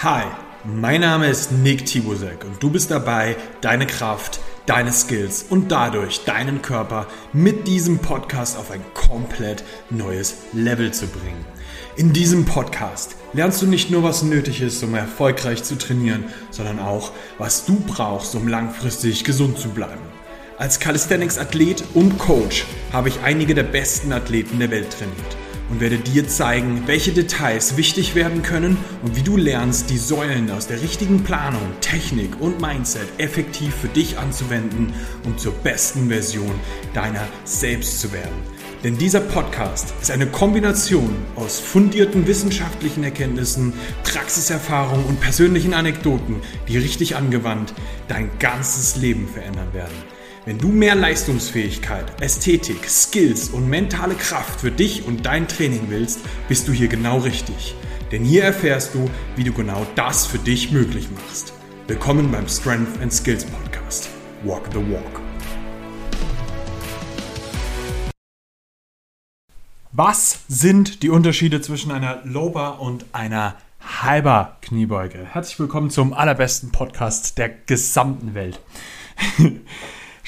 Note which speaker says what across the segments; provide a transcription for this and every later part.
Speaker 1: Hi, mein Name ist Nick Tibusek und du bist dabei, deine Kraft, deine Skills und dadurch deinen Körper mit diesem Podcast auf ein komplett neues Level zu bringen. In diesem Podcast lernst du nicht nur, was nötig ist, um erfolgreich zu trainieren, sondern auch, was du brauchst, um langfristig gesund zu bleiben. Als Calisthenics-Athlet und Coach habe ich einige der besten Athleten der Welt trainiert und werde dir zeigen, welche Details wichtig werden können und wie du lernst, die Säulen aus der richtigen Planung, Technik und Mindset effektiv für dich anzuwenden, um zur besten Version deiner selbst zu werden. Denn dieser Podcast ist eine Kombination aus fundierten wissenschaftlichen Erkenntnissen, Praxiserfahrung und persönlichen Anekdoten, die richtig angewandt dein ganzes Leben verändern werden. Wenn du mehr Leistungsfähigkeit, Ästhetik, Skills und mentale Kraft für dich und dein Training willst, bist du hier genau richtig. Denn hier erfährst du, wie du genau das für dich möglich machst. Willkommen beim Strength and Skills Podcast. Walk the Walk. Was sind die Unterschiede zwischen einer Lower und einer halber Kniebeuge? Herzlich willkommen zum allerbesten Podcast der gesamten Welt.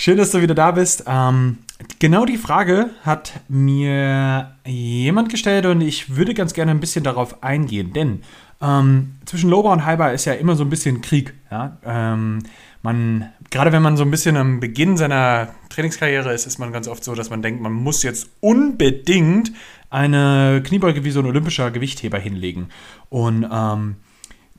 Speaker 1: Schön, dass du wieder da bist. Ähm, genau die Frage hat mir jemand gestellt und ich würde ganz gerne ein bisschen darauf eingehen, denn ähm, zwischen Loba und Halber ist ja immer so ein bisschen Krieg. Ja? Ähm, man, gerade wenn man so ein bisschen am Beginn seiner Trainingskarriere ist, ist man ganz oft so, dass man denkt, man muss jetzt unbedingt eine Kniebeuge wie so ein olympischer Gewichtheber hinlegen. Und ähm,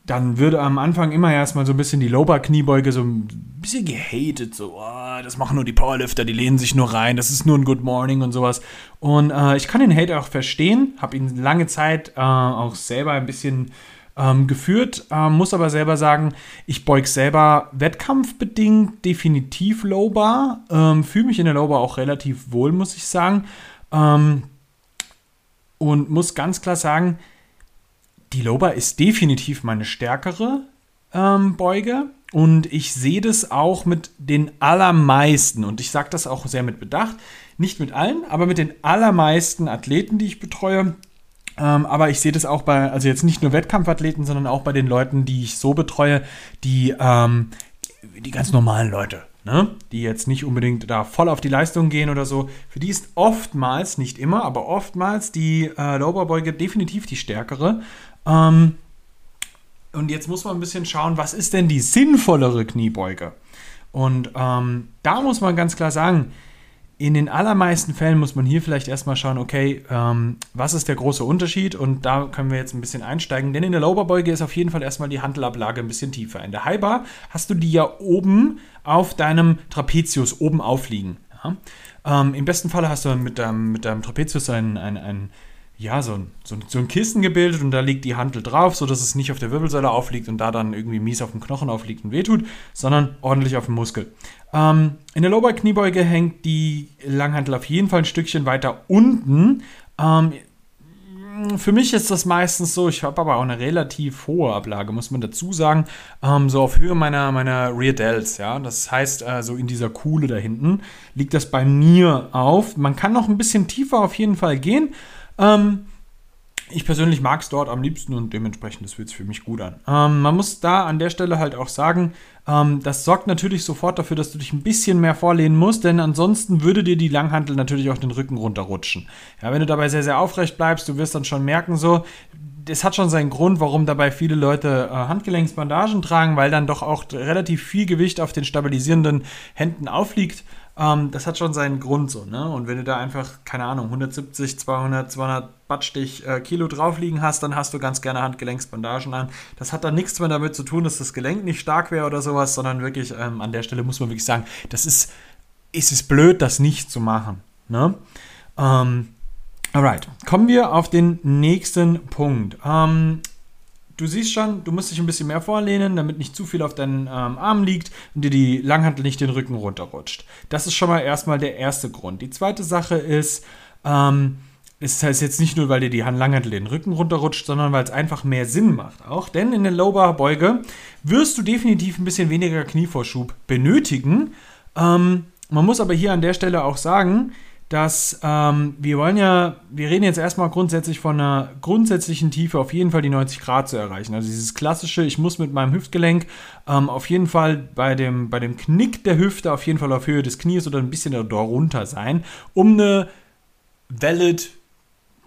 Speaker 1: dann würde am Anfang immer erstmal so ein bisschen die Lower-Kniebeuge so ein bisschen gehatet, so, oh, das machen nur die Powerlifter, die lehnen sich nur rein, das ist nur ein Good Morning und sowas. Und äh, ich kann den Hate auch verstehen, habe ihn lange Zeit äh, auch selber ein bisschen ähm, geführt, äh, muss aber selber sagen, ich beug selber wettkampfbedingt definitiv Lowbar, ähm, fühle mich in der Lowbar auch relativ wohl, muss ich sagen. Ähm, und muss ganz klar sagen, die Loba ist definitiv meine stärkere ähm, Beuge. Und ich sehe das auch mit den allermeisten, und ich sage das auch sehr mit Bedacht, nicht mit allen, aber mit den allermeisten Athleten, die ich betreue. Ähm, aber ich sehe das auch bei, also jetzt nicht nur Wettkampfathleten, sondern auch bei den Leuten, die ich so betreue, die, ähm, die ganz normalen Leute, ne? die jetzt nicht unbedingt da voll auf die Leistung gehen oder so. Für die ist oftmals, nicht immer, aber oftmals die äh, Lowerbeuge definitiv die stärkere. Ähm, und jetzt muss man ein bisschen schauen, was ist denn die sinnvollere Kniebeuge? Und ähm, da muss man ganz klar sagen, in den allermeisten Fällen muss man hier vielleicht erstmal schauen, okay, ähm, was ist der große Unterschied? Und da können wir jetzt ein bisschen einsteigen, denn in der Lowerbeuge ist auf jeden Fall erstmal die Handelablage ein bisschen tiefer. In der Highbar hast du die ja oben auf deinem Trapezius oben aufliegen. Ja? Ähm, Im besten Fall hast du mit deinem, mit deinem Trapezius ein, ein, ein ja, so ein, so, ein, so ein Kissen gebildet und da liegt die Handel drauf, sodass es nicht auf der Wirbelsäule aufliegt und da dann irgendwie mies auf dem Knochen aufliegt und wehtut, sondern ordentlich auf dem Muskel. Ähm, in der Lower-Kniebeuge hängt die Langhantel auf jeden Fall ein Stückchen weiter unten. Ähm, für mich ist das meistens so, ich habe aber auch eine relativ hohe Ablage, muss man dazu sagen, ähm, so auf Höhe meiner, meiner Rear Delts, ja. Das heißt, äh, so in dieser Kuhle da hinten liegt das bei mir auf. Man kann noch ein bisschen tiefer auf jeden Fall gehen. Ähm, ich persönlich mag es dort am liebsten und dementsprechend fühlt es für mich gut an. Ähm, man muss da an der Stelle halt auch sagen, ähm, das sorgt natürlich sofort dafür, dass du dich ein bisschen mehr vorlehnen musst, denn ansonsten würde dir die Langhantel natürlich auch den Rücken runterrutschen. Ja, wenn du dabei sehr, sehr aufrecht bleibst, du wirst dann schon merken, so, das hat schon seinen Grund, warum dabei viele Leute äh, Handgelenksbandagen tragen, weil dann doch auch relativ viel Gewicht auf den stabilisierenden Händen aufliegt. Ähm, das hat schon seinen Grund so, ne? Und wenn du da einfach, keine Ahnung, 170, 200, 200 Battstich äh, Kilo drauf liegen hast, dann hast du ganz gerne Handgelenksbandagen an. Das hat dann nichts mehr damit zu tun, dass das Gelenk nicht stark wäre oder sowas, sondern wirklich, ähm, an der Stelle muss man wirklich sagen, das ist, ist es blöd, das nicht zu machen, ne? Ähm, alright, kommen wir auf den nächsten Punkt. Ähm, du siehst schon, du musst dich ein bisschen mehr vorlehnen, damit nicht zu viel auf deinen ähm, Armen liegt und dir die Langhantel nicht den Rücken runterrutscht. Das ist schon mal erstmal der erste Grund. Die zweite Sache ist, ähm, es heißt jetzt nicht nur, weil dir die Langhantel den Rücken runterrutscht, sondern weil es einfach mehr Sinn macht auch. Denn in der Low-Bar-Beuge wirst du definitiv ein bisschen weniger Knievorschub benötigen. Ähm, man muss aber hier an der Stelle auch sagen, dass ähm, wir wollen ja, wir reden jetzt erstmal grundsätzlich von einer grundsätzlichen Tiefe auf jeden Fall die 90 Grad zu erreichen. Also dieses klassische, ich muss mit meinem Hüftgelenk ähm, auf jeden Fall bei dem, bei dem Knick der Hüfte auf jeden Fall auf Höhe des Knies oder ein bisschen darunter sein, um eine valid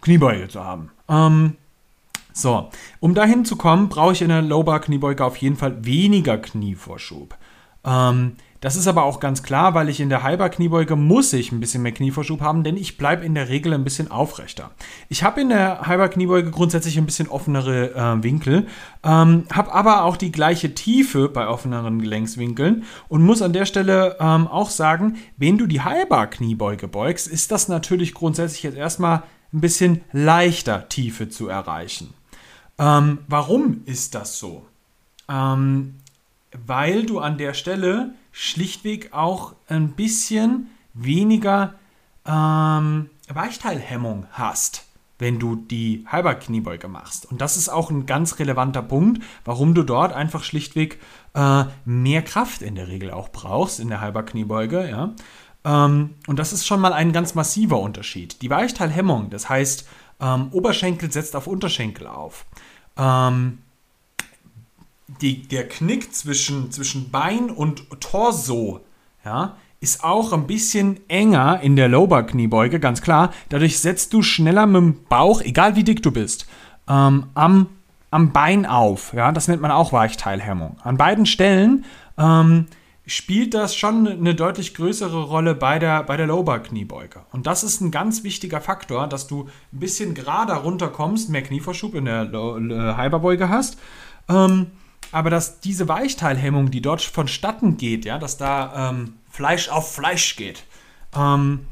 Speaker 1: Kniebeuge zu haben. Ähm, so, um dahin zu kommen, brauche ich in der Low Bar Kniebeuge auf jeden Fall weniger Knievorschub. Ähm, das ist aber auch ganz klar, weil ich in der Halber-Kniebeuge muss ich ein bisschen mehr Knievorschub haben, denn ich bleibe in der Regel ein bisschen aufrechter. Ich habe in der Halber-Kniebeuge grundsätzlich ein bisschen offenere äh, Winkel, ähm, habe aber auch die gleiche Tiefe bei offeneren Gelenkswinkeln und muss an der Stelle ähm, auch sagen, wenn du die Halber-Kniebeuge beugst, ist das natürlich grundsätzlich jetzt erstmal ein bisschen leichter Tiefe zu erreichen. Ähm, warum ist das so? Ähm, weil du an der Stelle schlichtweg auch ein bisschen weniger ähm, Weichteilhemmung hast, wenn du die Halberkniebeuge machst. Und das ist auch ein ganz relevanter Punkt, warum du dort einfach schlichtweg äh, mehr Kraft in der Regel auch brauchst in der Halberkniebeuge. Ja? Ähm, und das ist schon mal ein ganz massiver Unterschied. Die Weichteilhemmung, das heißt, ähm, Oberschenkel setzt auf Unterschenkel auf. Ähm, die, der Knick zwischen, zwischen Bein und Torso, ja, ist auch ein bisschen enger in der Lower-Kniebeuge, ganz klar. Dadurch setzt du schneller mit dem Bauch, egal wie dick du bist, ähm, am, am Bein auf. Ja, das nennt man auch Weichteilhemmung. An beiden Stellen ähm, spielt das schon eine deutlich größere Rolle bei der, bei der Lower-Kniebeuge. Und das ist ein ganz wichtiger Faktor, dass du ein bisschen gerader runterkommst, mehr Knieverschub in der Halberbeuge hast. Ähm, aber dass diese Weichteilhemmung, die dort vonstatten geht, ja, dass da ähm, Fleisch auf Fleisch geht, ähm,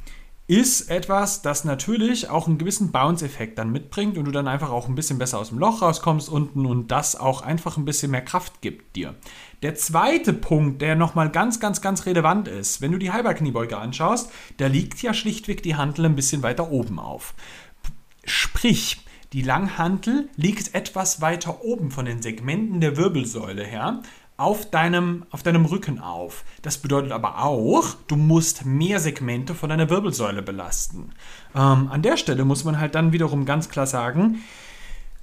Speaker 1: ist etwas, das natürlich auch einen gewissen Bounce-Effekt dann mitbringt und du dann einfach auch ein bisschen besser aus dem Loch rauskommst unten und das auch einfach ein bisschen mehr Kraft gibt dir. Der zweite Punkt, der nochmal ganz, ganz, ganz relevant ist, wenn du die Halberkniebeuge anschaust, da liegt ja schlichtweg die Handel ein bisschen weiter oben auf. Sprich, die Langhantel liegt etwas weiter oben von den Segmenten der Wirbelsäule her auf deinem, auf deinem Rücken auf. Das bedeutet aber auch, du musst mehr Segmente von deiner Wirbelsäule belasten. Ähm, an der Stelle muss man halt dann wiederum ganz klar sagen,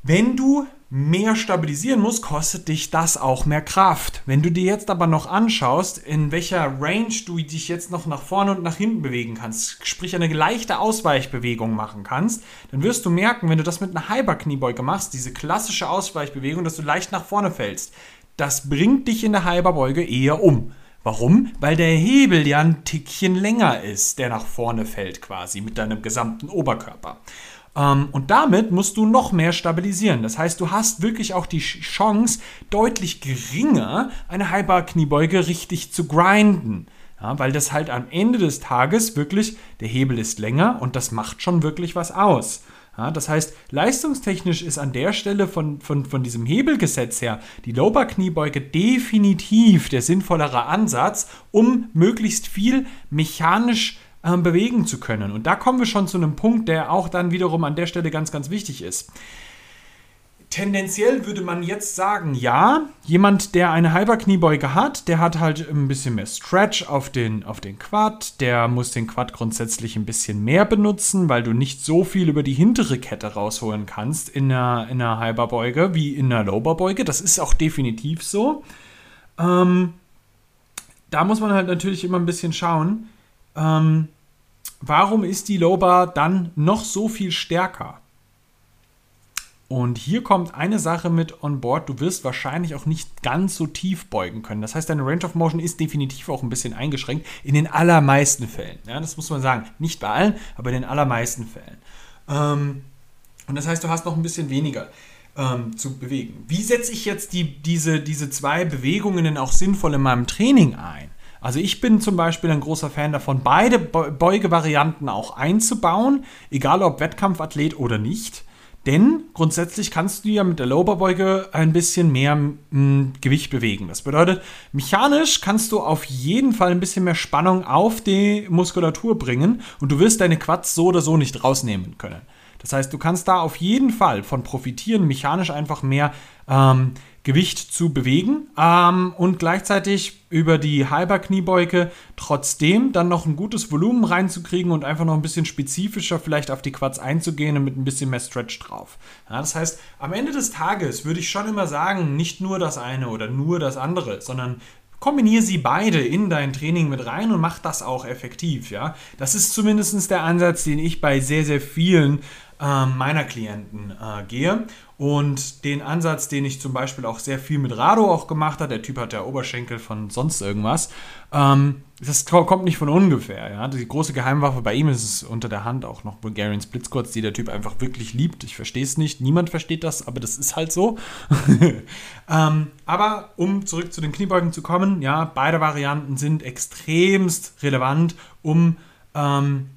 Speaker 1: wenn du mehr stabilisieren musst, kostet dich das auch mehr Kraft. Wenn du dir jetzt aber noch anschaust, in welcher Range du dich jetzt noch nach vorne und nach hinten bewegen kannst, sprich eine leichte Ausweichbewegung machen kannst, dann wirst du merken, wenn du das mit einer Halber-Kniebeuge machst, diese klassische Ausweichbewegung, dass du leicht nach vorne fällst, das bringt dich in der Halberbeuge eher um. Warum? Weil der Hebel ja ein Tickchen länger ist, der nach vorne fällt quasi mit deinem gesamten Oberkörper. Ähm, und damit musst du noch mehr stabilisieren. Das heißt, du hast wirklich auch die Chance, deutlich geringer eine Hyper-Kniebeuge richtig zu grinden. Ja, weil das halt am Ende des Tages wirklich, der Hebel ist länger und das macht schon wirklich was aus. Ja, das heißt, leistungstechnisch ist an der Stelle von, von, von diesem Hebelgesetz her die Lower-Kniebeuge definitiv der sinnvollere Ansatz, um möglichst viel mechanisch ähm, bewegen zu können. Und da kommen wir schon zu einem Punkt, der auch dann wiederum an der Stelle ganz, ganz wichtig ist. Tendenziell würde man jetzt sagen, ja, jemand, der eine Halberkniebeuge hat, der hat halt ein bisschen mehr Stretch auf den, auf den Quad, der muss den Quad grundsätzlich ein bisschen mehr benutzen, weil du nicht so viel über die hintere Kette rausholen kannst in einer, in einer Halberbeuge wie in einer Loberbeuge. Das ist auch definitiv so. Ähm, da muss man halt natürlich immer ein bisschen schauen, ähm, warum ist die Low Bar dann noch so viel stärker? Und hier kommt eine Sache mit on board. Du wirst wahrscheinlich auch nicht ganz so tief beugen können. Das heißt, deine Range of Motion ist definitiv auch ein bisschen eingeschränkt. In den allermeisten Fällen. Ja, das muss man sagen. Nicht bei allen, aber in den allermeisten Fällen. Ähm, und das heißt, du hast noch ein bisschen weniger ähm, zu bewegen. Wie setze ich jetzt die, diese, diese zwei Bewegungen denn auch sinnvoll in meinem Training ein? Also ich bin zum Beispiel ein großer Fan davon, beide Beugevarianten auch einzubauen, egal ob Wettkampfathlet oder nicht. Denn grundsätzlich kannst du ja mit der Lowerbeuge ein bisschen mehr mh, Gewicht bewegen. Das bedeutet, mechanisch kannst du auf jeden Fall ein bisschen mehr Spannung auf die Muskulatur bringen und du wirst deine Quads so oder so nicht rausnehmen können. Das heißt, du kannst da auf jeden Fall von profitieren, mechanisch einfach mehr ähm, Gewicht zu bewegen ähm, und gleichzeitig über die halber Kniebeuge trotzdem dann noch ein gutes Volumen reinzukriegen und einfach noch ein bisschen spezifischer vielleicht auf die Quads einzugehen und mit ein bisschen mehr Stretch drauf. Ja, das heißt, am Ende des Tages würde ich schon immer sagen, nicht nur das eine oder nur das andere, sondern kombiniere sie beide in dein Training mit rein und mach das auch effektiv. Ja? Das ist zumindest der Ansatz, den ich bei sehr, sehr vielen äh, meiner Klienten äh, gehe. Und den Ansatz, den ich zum Beispiel auch sehr viel mit Rado auch gemacht habe, der Typ hat ja Oberschenkel von sonst irgendwas, ähm, das kommt nicht von ungefähr. Ja? Die große Geheimwaffe bei ihm ist es unter der Hand auch noch Bulgarian Split Squats, die der Typ einfach wirklich liebt. Ich verstehe es nicht, niemand versteht das, aber das ist halt so. ähm, aber um zurück zu den Kniebeugen zu kommen, ja, beide Varianten sind extremst relevant, um ähm,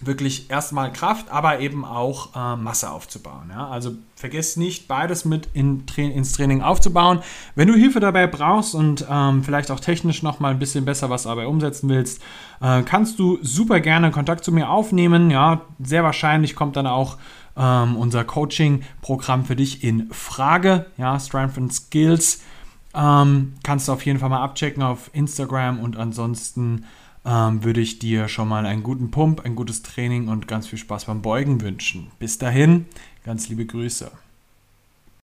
Speaker 1: wirklich erstmal Kraft, aber eben auch äh, Masse aufzubauen. Ja? Also vergiss nicht, beides mit in Tra ins Training aufzubauen. Wenn du Hilfe dabei brauchst und ähm, vielleicht auch technisch noch mal ein bisschen besser was dabei umsetzen willst, äh, kannst du super gerne Kontakt zu mir aufnehmen. Ja, sehr wahrscheinlich kommt dann auch ähm, unser Coaching-Programm für dich in Frage. Ja, Strength and Skills ähm, kannst du auf jeden Fall mal abchecken auf Instagram und ansonsten ähm, würde ich dir schon mal einen guten Pump, ein gutes Training und ganz viel Spaß beim Beugen wünschen. Bis dahin, ganz liebe Grüße.